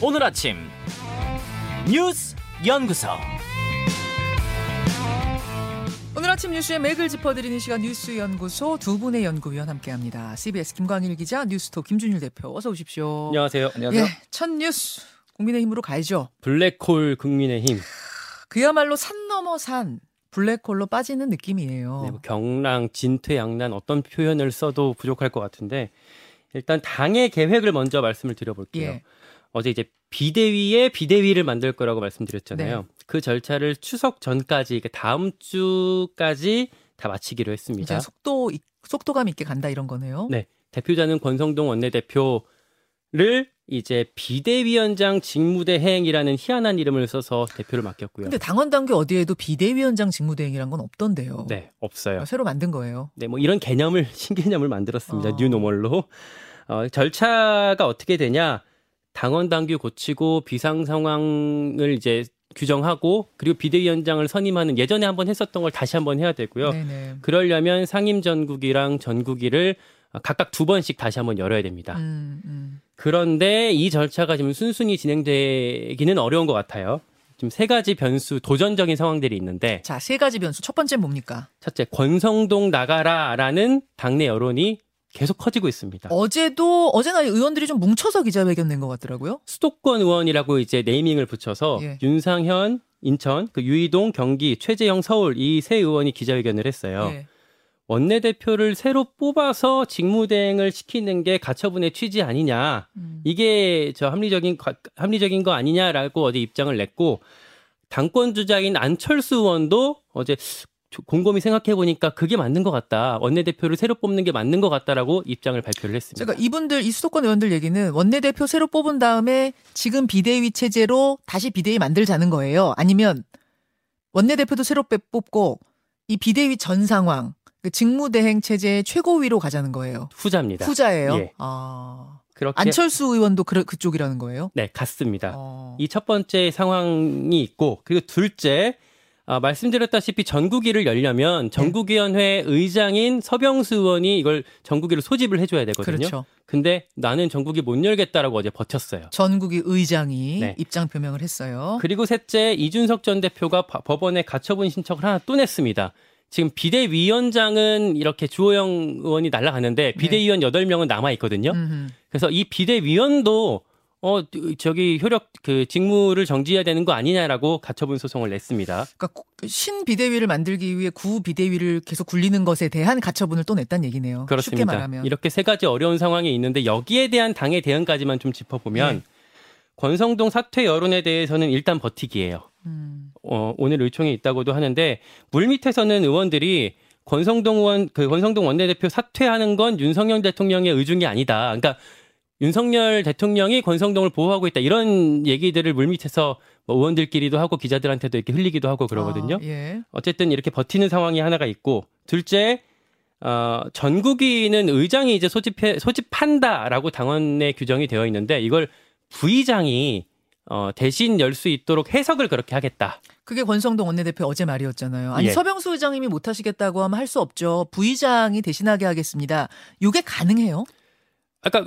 오늘 아침 뉴스 연구소 오늘 아침 뉴스의 맥을 짚어드리는 시간 뉴스 연구소 두 분의 연구위원 함께합니다. CBS 김광일 기자, 뉴스토 김준일 대표 어서 오십시오. 안녕하세요. 예, 첫 뉴스 국민의힘으로 가야죠. 블랙홀 국민의힘. 그야말로 산 넘어 산 블랙홀로 빠지는 느낌이에요. 네, 뭐 경랑, 진퇴 양난 어떤 표현을 써도 부족할 것 같은데 일단 당의 계획을 먼저 말씀을 드려볼게요. 예. 어제 이제 비대위에 비대위를 만들 거라고 말씀드렸잖아요. 네. 그 절차를 추석 전까지, 그러니까 다음 주까지 다 마치기로 했습니다. 속도 속도감 있게 간다 이런 거네요. 네, 대표자는 권성동 원내대표를 이제 비대위원장 직무대행이라는 희한한 이름을 써서 대표를 맡겼고요. 근데 당원 당규 어디에도 비대위원장 직무대행이란 건 없던데요. 네, 없어요. 새로 만든 거예요. 네, 뭐 이런 개념을 신개념을 만들었습니다. 어. 뉴노멀로. 어, 절차가 어떻게 되냐? 당원 당규 고치고 비상 상황을 이제 규정하고 그리고 비대위원장을 선임하는 예전에 한번 했었던 걸 다시 한번 해야 되고요. 네네. 그러려면 상임 전국이랑 전국위를 각각 두 번씩 다시 한번 열어야 됩니다. 음, 음. 그런데 이 절차가 지금 순순히 진행되기는 어려운 것 같아요. 지금 세 가지 변수, 도전적인 상황들이 있는데 자, 세 가지 변수. 첫 번째 뭡니까? 첫째, 권성동 나가라라는 당내 여론이 계속 커지고 있습니다. 어제도 어제나 의원들이 좀 뭉쳐서 기자회견 낸 것 같더라고요. 수도권 의원이라고 이제 네이밍을 붙여서 예. 윤상현 인천, 그 유이동 경기, 최재형 서울 이 세 의원이 기자회견을 했어요. 예. 원내대표를 새로 뽑아서 직무대행을 시키는 게 가처분의 취지 아니냐. 음. 이게 저 합리적인 과- 합리적인 거 아니냐라고 어제 입장을 냈고 당권 주자인 안철수 의원도 어제 조- 곰곰이 생각해 보니까 그게 맞는 것 같다. 원내대표를 새로 뽑는 게 맞는 것 같다라고 입장을 발표를 했습니다. 제가 이분들 이 수도권 의원들 얘기는 원내대표 새로 뽑은 다음에 지금 비대위 체제로 다시 비대위 만들자는 거예요. 아니면 원내대표도 새로 빼- 뽑고 이 비대위 전 상황 그 직무대행 체제의 최고위로 가자는 거예요. 후자입니다. 후자예요. 예. 아 그렇게 안철수 의원도 그, 그쪽이라는 거예요. 네 같습니다. 어. 이첫 번째 상황이 있고 그리고 둘째 아, 말씀드렸다시피 전국위를 열려면 전국위원회 의장인 서병수 의원이 이걸 전국위로 소집을 해줘야 되거든요. 그렇죠. 근데 나는 전국위 못 열겠다라고 어제 버텼어요. 전국위 의장이 네. 입장 표명을 했어요. 그리고 셋째 이준석 전 대표가 바- 법원에 가처분 신청을 하나 또 냈습니다. 지금 비대위원장은 이렇게 주호영 의원이 날아가는데 비대위원 8명은 남아 있거든요. 네. 음흠. 그래서 이 비대위원도 어 저기 효력 그 직무를 정지해야 되는 거 아니냐라고 가처분 소송을 냈습니다. 그러니까 구- 신 비대위를 만들기 위해 구 비대위를 계속 굴리는 것에 대한 가처분을 또 냈다는 얘기네요. 쉽게 그렇습니다. 말하면. 이렇게 세 가지 어려운 상황이 있는데 여기에 대한 당의 대응까지만 좀 짚어보면 네. 권성동 사퇴 여론에 대해서는 일단 버티기예요. 음. 어, 오늘 의총에 있다고도 하는데 물 밑에서는 의원들이 권성동 의원 그 권성동 원내대표 사퇴하는 건 윤석열 대통령의 의중이 아니다. 그러니까 윤석열 대통령이 권성동을 보호하고 있다 이런 얘기들을 물 밑에서 뭐 의원들끼리도 하고 기자들한테도 이렇게 흘리기도 하고 그러거든요. 아, 예. 어쨌든 이렇게 버티는 상황이 하나가 있고 둘째 어, 전국위는 의장이 이제 소집해 소집한다라고 당원의 규정이 되어 있는데 이걸 부의장이 어, 대신 열 수 있도록 해석을 그렇게 하겠다. 그게 권성동 원내대표 어제 말이었잖아요. 아니 예. 서병수 의장님이 못 하시겠다고 하면 할 수 없죠. 부의장이 대신하게 하겠습니다. 이게 가능해요? 아까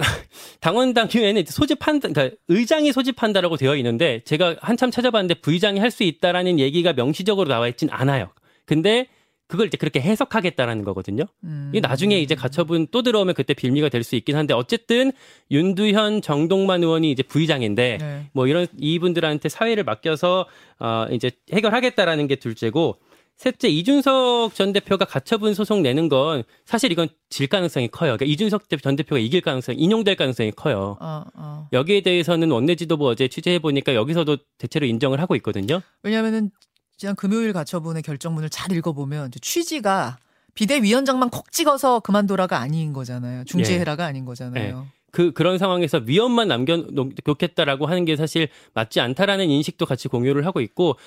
당원 당규에는 소집한다, 그러니까 의장이 소집한다라고 되어 있는데 제가 한참 찾아봤는데 부의장이 할 수 있다라는 얘기가 명시적으로 나와 있진 않아요. 근데 그걸 이제 그렇게 해석하겠다라는 거거든요. 음. 이게 나중에 이제 가처분 또 들어오면 그때 빌미가 될 수 있긴 한데 어쨌든 윤두현, 정동만 의원이 이제 부의장인데 네. 뭐 이런 이분들한테 사회를 맡겨서 어 이제 해결하겠다라는 게 둘째고 셋째 이준석 전 대표가 가처분 소송 내는 건 사실 이건 질 가능성이 커요. 그러니까 이준석 대- 전 대표가 이길 가능성, 인용될 가능성이 커요. 어, 어. 여기에 대해서는 원내 지도부 어제 취재해 보니까 여기서도 대체로 인정을 하고 있거든요. 왜냐하면은 지난 금요일 가처분의 결정문을 잘 읽어보면 취지가 비대위원장만 콕 찍어서 그만둬라가 아닌 거잖아요. 중재해라가 아닌 거잖아요. 그 그런 상황에서 위험만 남겨놓겠다라고 하는 게 사실 맞지 않다라는 인식도 같이 공유를 하고 있고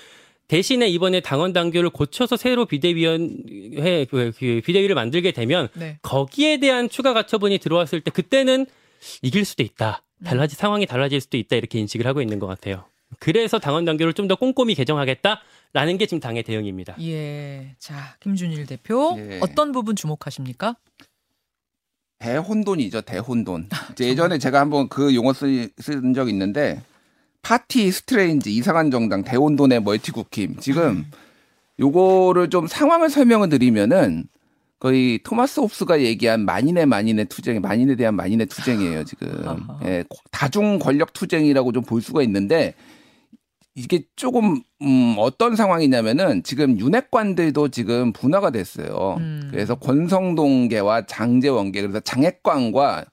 대신에 이번에 당원 당규를 고쳐서 새로 비대위원회 그, 그 비대위를 만들게 되면 네. 거기에 대한 추가 가처분이 들어왔을 때 그때는 이길 수도 있다. 달라지 상황이 달라질 수도 있다 이렇게 인식을 하고 있는 것 같아요. 그래서 당원 당규를 좀 더 꼼꼼히 개정하겠다라는 게 지금 당의 대응입니다. 예. 자, 김준일 대표 예. 어떤 부분 주목하십니까? 대혼돈이죠, 대혼돈. 이제 예전에 제가 한번 그 용어 쓰, 쓴 적이 있는데 Party Strange 이상한 정당 대혼돈의 멀티국힘. 지금 요거를 좀 상황을 설명을 드리면은 거의 토마스 홉스가 얘기한 만인의 만인의 투쟁, 만인에 대한 만인의 투쟁이에요, 지금. 예, 다중 권력 투쟁이라고 좀 볼 수가 있는데 이게 조금 음 어떤 상황이냐면은 지금 윤핵관들도 지금 분화가 됐어요. 음. 그래서 권성동계와 장제원계 그래서 장핵관과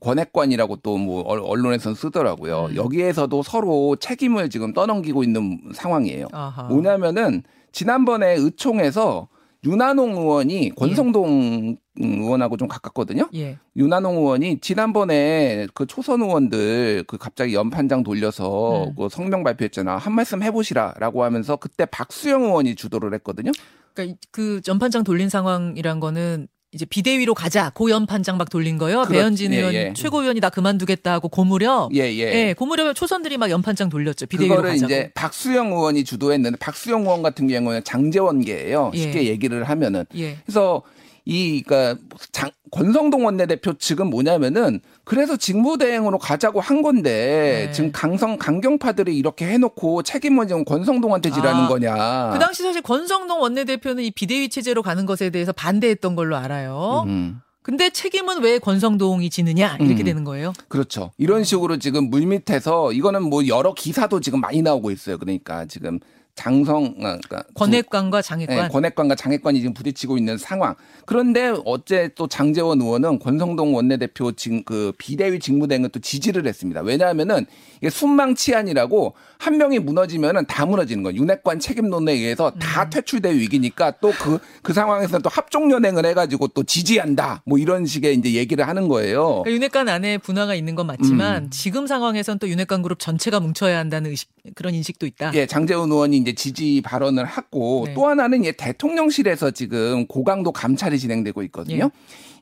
권핵관이라고 또 뭐 언론에서는 쓰더라고요. 음. 여기에서도 서로 책임을 지금 떠넘기고 있는 상황이에요. 아하. 뭐냐면은 지난번에 의총에서 윤한홍 의원이 권성동 의원하고 좀 가깝거든요. 예. 윤한홍 의원이 지난번에 그 초선 의원들 그 갑자기 연판장 돌려서 음. 그 성명 발표했잖아. 한 말씀 해보시라라고 하면서 그때 박수영 의원이 주도를 했거든요. 그러니까 이- 그 연판장 돌린 상황이란 거는 이제 비대위로 가자. 고 연 판장 막 돌린 거요. 그렇- 배현진 예, 의원 예. 최고위원이 나 그만두겠다 하고 고무려. 예, 예. 예, 고무려 초선들이 막 연판장 돌렸죠. 비대위로 그거를 가자고. 이제 박수영 의원이 주도했는데 박수영 의원 같은 경우는 장재원계예요. 예. 쉽게 얘기를 하면은 예. 그래서 이 그러니까 장, 권성동 원내대표 측은 뭐냐면은 그래서 직무대행으로 가자고 한 건데 네. 지금 강성 강경파들이 이렇게 해놓고 책임은 지금 권성동한테 지라는 아, 거냐. 그 당시 사실 권성동 원내대표는 이 비대위 체제로 가는 것에 대해서 반대했던 걸로 알아요. 음. 근데 책임은 왜 권성동이 지느냐 이렇게 음. 되는 거예요. 그렇죠. 이런 식으로 지금 물밑에서 이거는 뭐 여러 기사도 지금 많이 나오고 있어요. 그러니까 지금 장성 아, 그러니까 권핵관과 두- 장핵관. 네, 권핵관과 장핵관이 지금 부딪히고 있는 상황. 그런데 어째 또 장재원 의원은 권성동 원내대표 지금 그 비대위 직무대행을 또 지지를 했습니다. 왜냐하면은 이게 순망치안이라고 한 명이 무너지면은 다 무너지는 거예요. 윤핵관 책임론에 의해서 다 퇴출될 위기니까 또그그 상황에서 또 합종 연행을 해가지고 또 지지한다. 뭐 이런 식의 이제 얘기를 하는 거예요. 그러니까 윤핵관 안에 분화가 있는 건 맞지만 음. 지금 상황에선 또 윤핵관 그룹 전체가 뭉쳐야 한다는 의식, 그런 인식도 있다. 예, 장재훈 의원이 이제 지지 발언을 했고 네. 또 하나는 예, 대통령실에서 지금 고강도 감찰이 진행되고 있거든요. 예.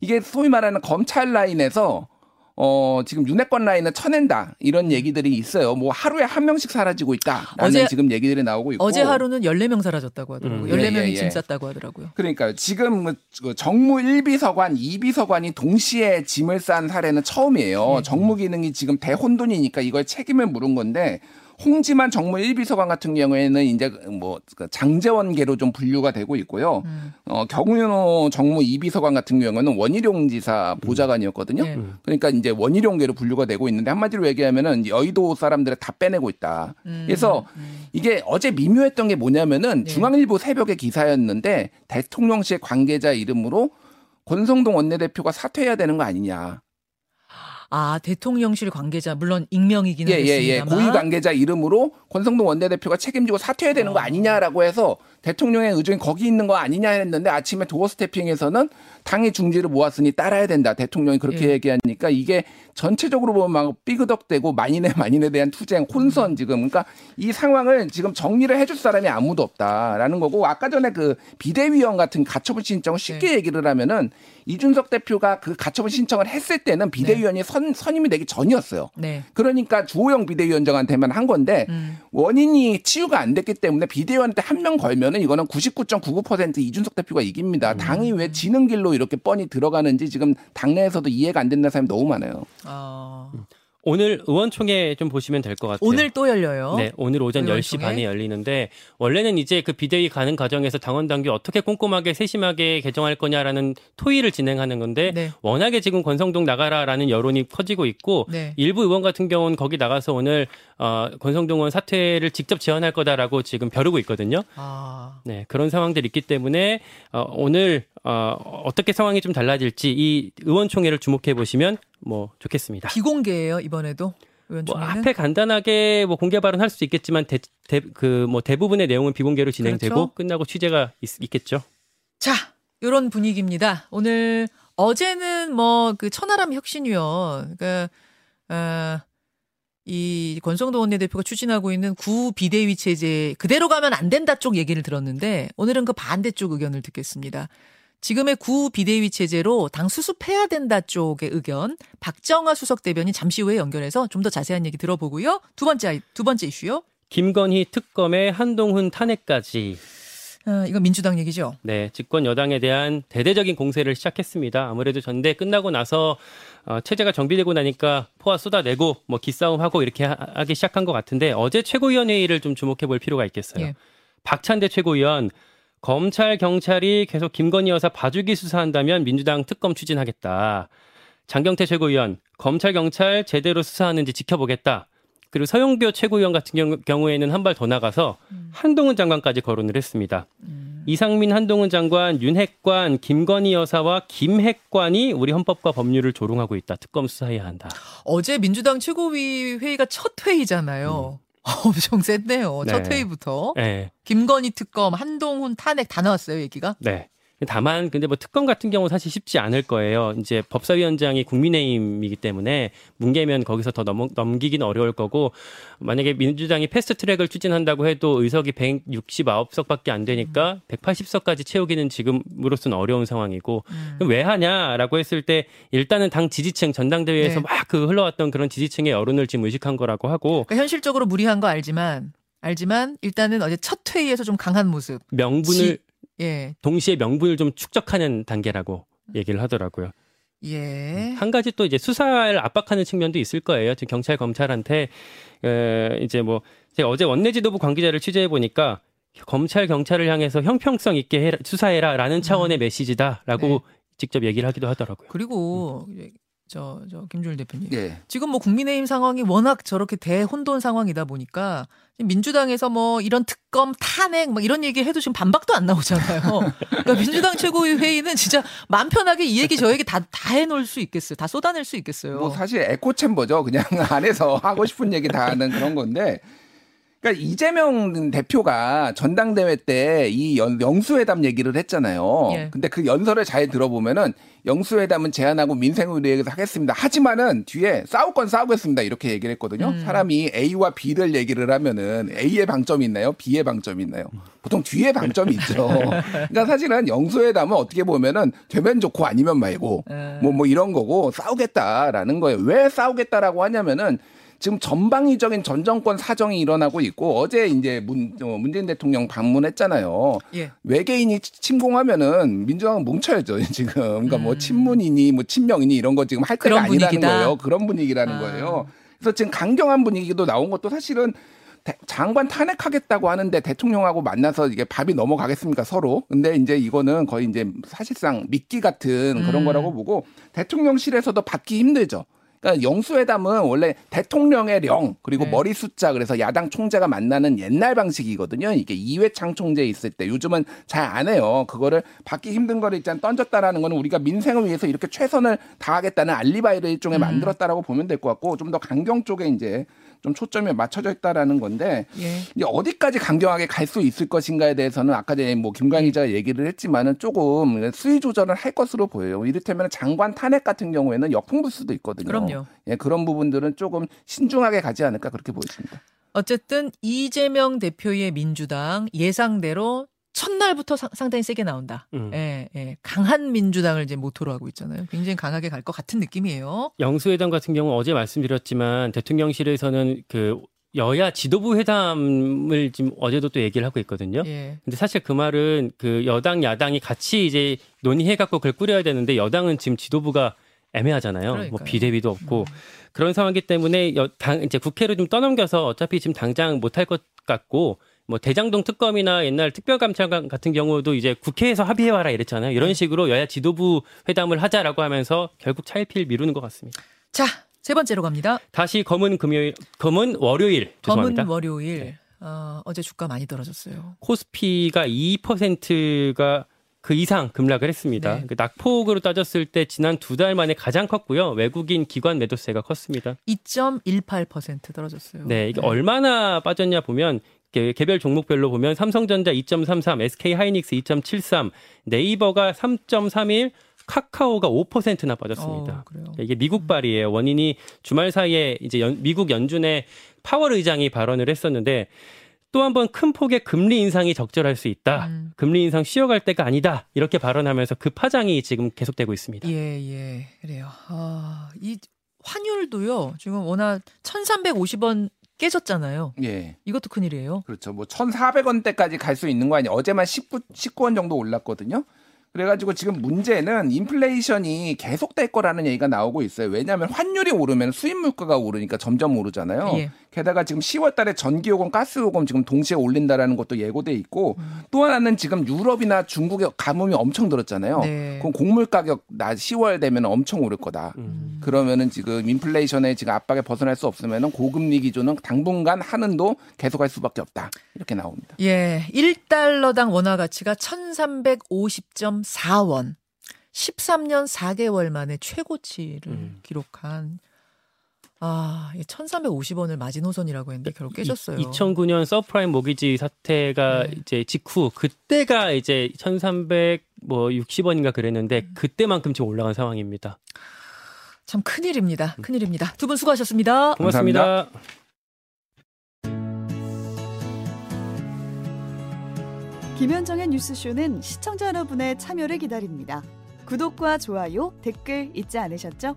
이게 소위 말하는 검찰 라인에서 어, 지금 윤핵관 라인을 쳐낸다. 이런 얘기들이 있어요. 뭐 하루에 한 명씩 사라지고 있다 라는 어제- 지금 얘기들이 나오고 있고. 어제 하루는 14명 사라졌다고 하더라고요. 음. 14명이 예, 예, 예. 짐 쌌다고 하더라고요. 그러니까요. 지금 그 정무 1비서관, 2비서관이 동시에 짐을 싼 사례는 처음이에요. 예. 정무 기능이 지금 대혼돈이니까 이걸 책임을 물은 건데 홍지만 정무 1비서관 같은 경우에는 이제 뭐그 장재원계로 좀 분류가 되고 있고요. 음. 어, 경윤호 정무 2비서관 같은 경우는 원희룡 지사 보좌관이었거든요. 예. 그러니까 이제 원희룡계로 분류가 되고 있는데 한마디로 얘기하면은 여의도 사람들을 다 빼내고 있다. 음. 그래서 이게 어제 미묘했던 게 뭐냐면은 네. 중앙일보 새벽에 기사였는데 대통령실 관계자 이름으로 권성동 원내대표가 사퇴해야 되는 거 아니냐. 아 대통령실 관계자 물론 익명이기는 예, 예, 예. 했습니다만 고위 관계자 이름으로 권성동 원내대표가 책임지고 사퇴해야 되는 거 아니냐라고 해서 대통령의 의중이 거기 있는 거 아니냐 했는데 아침에 도어 스태핑에서는 당의 중지를 모았으니 따라야 된다. 대통령이 그렇게 예. 얘기하니까 이게 전체적으로 보면 막 삐그덕대고 만인의 만인에 대한 투쟁, 혼선 지금 그러니까 이 상황을 지금 정리를 해줄 사람이 아무도 없다라는 거고 아까 전에 그 비대위원 같은 가처분 신청을 쉽게 네. 얘기를 하면은 이준석 대표가 그 가처분 신청을 했을 때는 비대위원이 선, 선임이 되기 전이었어요. 네. 그러니까 주호영 비대위원장한테만 한 건데 음. 원인이 치유가 안 됐기 때문에 비대위원한테 한 명 걸면 은 이거는 99.99% 이준석 대표가 이깁니다. 당이 왜 지는 길로 이렇게 뻔히 들어가는지 지금 당내에서도 이해가 안 된다는 사람이 너무 많아요. 아, 오늘 의원총회 좀 보시면 될 것 같아요. 오늘 또 열려요. 네, 오늘 오전 의원총회? 10시 반에 열리는데 원래는 이제 그 비대위 가는 과정에서 당원 당규 어떻게 꼼꼼하게 세심하게 개정할 거냐라는 토의를 진행하는 건데 네. 워낙에 지금 권성동 나가라라는 여론이 커지고 있고 네. 일부 의원 같은 경우는 거기 나가서 오늘 어, 권성동 의원 사퇴를 직접 제안할 거다라고 지금 벼르고 있거든요. 아, 네, 그런 상황들이 있기 때문에 어, 오늘 어, 어떻게 상황이 좀 달라질지 이 의원총회를 주목해 보시면 뭐 좋겠습니다. 비공개예요 이번에도 뭐 의원총회는. 앞에 간단하게 뭐 공개 발언할 수 있겠지만 그뭐 대부분의 내용은 비공개로 진행되고 그렇죠. 끝나고 취재가 있, 겠죠 자, 이런 분위기입니다. 오늘 어제는 뭐 그 천하람 혁신위원 그러니까 어, 이 권성동 원내대표가 추진하고 있는 구 비대위 체제 그대로 가면 안 된다 쪽 얘기를 들었는데 오늘은 그 반대 쪽 의견을 듣겠습니다. 지금의 구 비대위 체제로 당 수습해야 된다 쪽의 의견 박정아 수석 대변인 잠시 후에 연결해서 좀 더 자세한 얘기 들어보고요. 두 번째 두 번째 이슈요. 김건희 특검의 한동훈 탄핵까지 어, 이건 민주당 얘기죠. 네, 집권 여당에 대한 대대적인 공세를 시작했습니다. 아무래도 전대 끝나고 나서 어, 체제가 정비되고 나니까 포화 쏟아내고 뭐 기싸움하고 이렇게 하, 기 시작한 것 같은데 어제 최고위원회의를 좀 주목해 볼 필요가 있겠어요. 예. 박찬대 최고위원 검찰 경찰이 계속 김건희 여사 봐주기 수사한다면 민주당 특검 추진하겠다. 장경태 최고위원 검찰 경찰 제대로 수사하는지 지켜보겠다. 그리고 서영교 최고위원 같은 경우, 에는 한 발 더 나가서 한동훈 장관까지 거론을 했습니다. 이상민 한동훈 장관, 윤핵관, 김건희 여사와 김핵관이 우리 헌법과 법률을 조롱하고 있다. 특검 수사해야 한다. 어제 민주당 최고위 회의가 첫 회의잖아요. 엄청 셌네요. 음. 네. 첫 회의부터. 네. 김건희 특검, 한동훈 탄핵 다 나왔어요, 얘기가. 네. 다만 근데 뭐 특검 같은 경우 사실 쉽지 않을 거예요. 이제 법사위원장이 국민의힘이기 때문에 뭉개면 거기서 더 넘, 넘기긴 어려울 거고 만약에 민주당이 패스트 트랙을 추진한다고 해도 의석이 169석밖에 안 되니까 180석까지 채우기는 지금으로서는 어려운 상황이고 음. 그럼 왜 하냐라고 했을 때 일단은 당 지지층 전당대회에서 네. 막그 흘러왔던 그런 지지층의 여론을 지금 의식한 거라고 하고 그러니까 현실적으로 무리한 거 알지만 알지만 일단은 어제 첫 회의에서 좀 강한 모습. 명분을 예. 동시에 명분을 좀 축적하는 단계라고 얘기를 하더라고요. 예. 한 가지 또 이제 수사를 압박하는 측면도 있을 거예요. 지금 경찰 검찰한테 에, 이제 뭐 제가 어제 원내지도부 관계자를 취재해 보니까 검찰 경찰을 향해서 형평성 있게 해라, 수사해라라는 차원의 메시지다라고 음. 네. 직접 얘기를 하기도 하더라고요. 그리고 저, 저 김준일 대표님. 예. 지금 뭐 국민의힘 상황이 워낙 저렇게 대혼돈 상황이다 보니까 민주당에서 뭐 이런 특검 탄핵 뭐 이런 얘기 해도 지금 반박도 안 나오잖아요. 그러니까 민주당 최고위 회의는 진짜 마음 편하게 이 얘기 저 얘기 다 다 해놓을 수 있겠어요. 다 쏟아낼 수 있겠어요. 뭐 사실 에코 챔버죠. 그냥 안에서 하고 싶은 얘기 다 하는 그런 건데. 그러니까 이재명 대표가 전당대회 때 이 영수회담 얘기를 했잖아요. 예. 근데 그 연설을 잘 들어보면은 영수회담은 제안하고 민생을 위해서 하겠습니다. 하지만은 뒤에 싸울 건 싸우겠습니다. 이렇게 얘기를 했거든요. 음. 사람이 A와 B를 얘기를 하면은 A의 방점이 있나요? B의 방점이 있나요? 보통 뒤에 방점이 있죠. 그러니까 사실은 영수회담은 어떻게 보면은 되면 좋고 아니면 말고 예. 뭐, 뭐 이런 거고 싸우겠다라는 거예요. 왜 싸우겠다라고 하냐면은 지금 전방위적인 전 정권 사정이 일어나고 있고 어제 이제 문, 어, 문재인 대통령 방문했잖아요. 예. 외계인이 침공하면은 민주당은 뭉쳐야죠 지금. 그러니까 뭐 친문이니 뭐 친명이니 이런 거 지금 할 때가 음. 아니라는 분위기다. 거예요. 그런 분위기라는 아. 거예요. 그래서 지금 강경한 분위기도 나온 것도 사실은 대- 장관 탄핵하겠다고 하는데 대통령하고 만나서 이게 밥이 넘어가겠습니까 서로? 근데 이제 이거는 거의 이제 사실상 미끼 같은 그런 음. 거라고 보고 대통령실에서도 받기 힘들죠. 그러니까 영수회담은 원래 대통령의 령 그리고 네. 머리 숫자 그래서 야당 총재가 만나는 옛날 방식이거든요. 이게 이회창 총재 있을 때 요즘은 잘 안 해요. 그거를 받기 힘든 거를 일단 던졌다라는 거는 우리가 민생을 위해서 이렇게 최선을 다하겠다는 알리바이를 일종의 음. 만들었다라고 보면 될 것 같고 좀 더 강경 쪽에 이제 좀 초점이 맞춰져 있다라는 건데 예. 이제 어디까지 강경하게 갈 수 있을 것인가에 대해서는 아까 전에 뭐 김광희 기자가 얘기를 했지만은 조금 수위 조절을 할 것으로 보여요. 이를테면 장관 탄핵 같은 경우에는 역풍 불 수도 있거든요. 그럼요. 예, 그런 부분들은 조금 신중하게 가지 않을까 그렇게 보입니다. 어쨌든 이재명 대표의 민주당 예상대로 첫날부터 상, 상당히 세게 나온다. 음. 예, 예. 강한 민주당을 이제 모토로 하고 있잖아요. 굉장히 강하게 갈 것 같은 느낌이에요. 영수회담 같은 경우 어제 말씀드렸지만 대통령실에서는 그 여야 지도부 회담을 지금 어제도 또 얘기를 하고 있거든요. 예. 근데 사실 그 말은 그 여당 야당이 같이 이제 논의해 갖고 그걸 꾸려야 되는데 여당은 지금 지도부가 애매하잖아요. 뭐 그러니까요. 음. 비대위도 없고 그런 상황이기 때문에 여, 당 이제 국회로 좀 떠넘겨서 어차피 지금 당장 못할 것 같고 뭐 대장동 특검이나 옛날 특별감찰관 같은 경우도 이제 국회에서 합의해 와라 이랬잖아요. 네. 이런 식으로 여야 지도부 회담을 하자라고 하면서 결국 차일피일 미루는 것 같습니다. 자, 세 번째로 갑니다. 다시 검은 금요일, 검은 월요일 죄송합니다. 검은 월요일. 네. 어, 어제 주가 많이 떨어졌어요. 코스피가 2%가 그 이상 급락을 했습니다. 네. 그 낙폭으로 따졌을 때 지난 두 달 만에 가장 컸고요. 외국인 기관 매도세가 컸습니다. 2.18% 떨어졌어요. 네, 이게 얼마나 빠졌냐 보면 개- 개별 종목별로 보면 삼성전자 2.33, SK 하이닉스 2.73, 네이버가 3.31, 카카오가 5%나 빠졌습니다. 어. 이게 미국발이에요. 원인이 주말 사이에 이제 연- 미국 연준의 파월 의장이 발언을 했었는데 또 한 번 큰 폭의 금리 인상이 적절할 수 있다. 음. 금리 인상 쉬어갈 때가 아니다. 이렇게 발언하면서 그 파장이 지금 계속되고 있습니다. 예, 예. 그래요. 아, 이 환율도요. 지금 워낙 1,350원 깨졌잖아요. 예. 이것도 큰일이에요. 그렇죠. 뭐 1,400원대까지 갈 수 있는 거 아니에요. 어제만 19, 19원 정도 올랐거든요. 그래가지고 지금 문제는 인플레이션이 계속될 거라는 얘기가 나오고 있어요. 왜냐하면 환율이 오르면 수입 물가가 오르니까 점점 오르잖아요. 예. 게다가 지금 10월 달에 전기 요금, 가스 요금 지금 동시에 올린다라는 것도 예고돼 있고 음. 또 하나는 지금 유럽이나 중국의 가뭄이 엄청 들었잖아요. 네. 그럼 곡물 가격 나 10월 되면 엄청 오를 거다. 음. 그러면은 지금 인플레이션의 지금 압박에 벗어날 수 없으면은 고금리 기조는 당분간 하는도 계속할 수밖에 없다. 이렇게 나옵니다. 예, 1달러당 원화 가치가 1350.4원. 13년 4개월 만에 최고치를 음. 기록한 아, 1350원을 마지노선이라고 했는데 결국 깨졌어요. 2009년 서브프라임 모기지 사태가 네. 이제 직후 그때가 이제 1,360원인가 그랬는데 그때만큼 지금 올라간 상황입니다. 참 큰일입니다. 큰일입니다. 두 분 수고하셨습니다. 고맙습니다. 김현정의 뉴스쇼는 시청자 여러분의 참여를 기다립니다. 구독과 좋아요, 댓글 잊지 않으셨죠?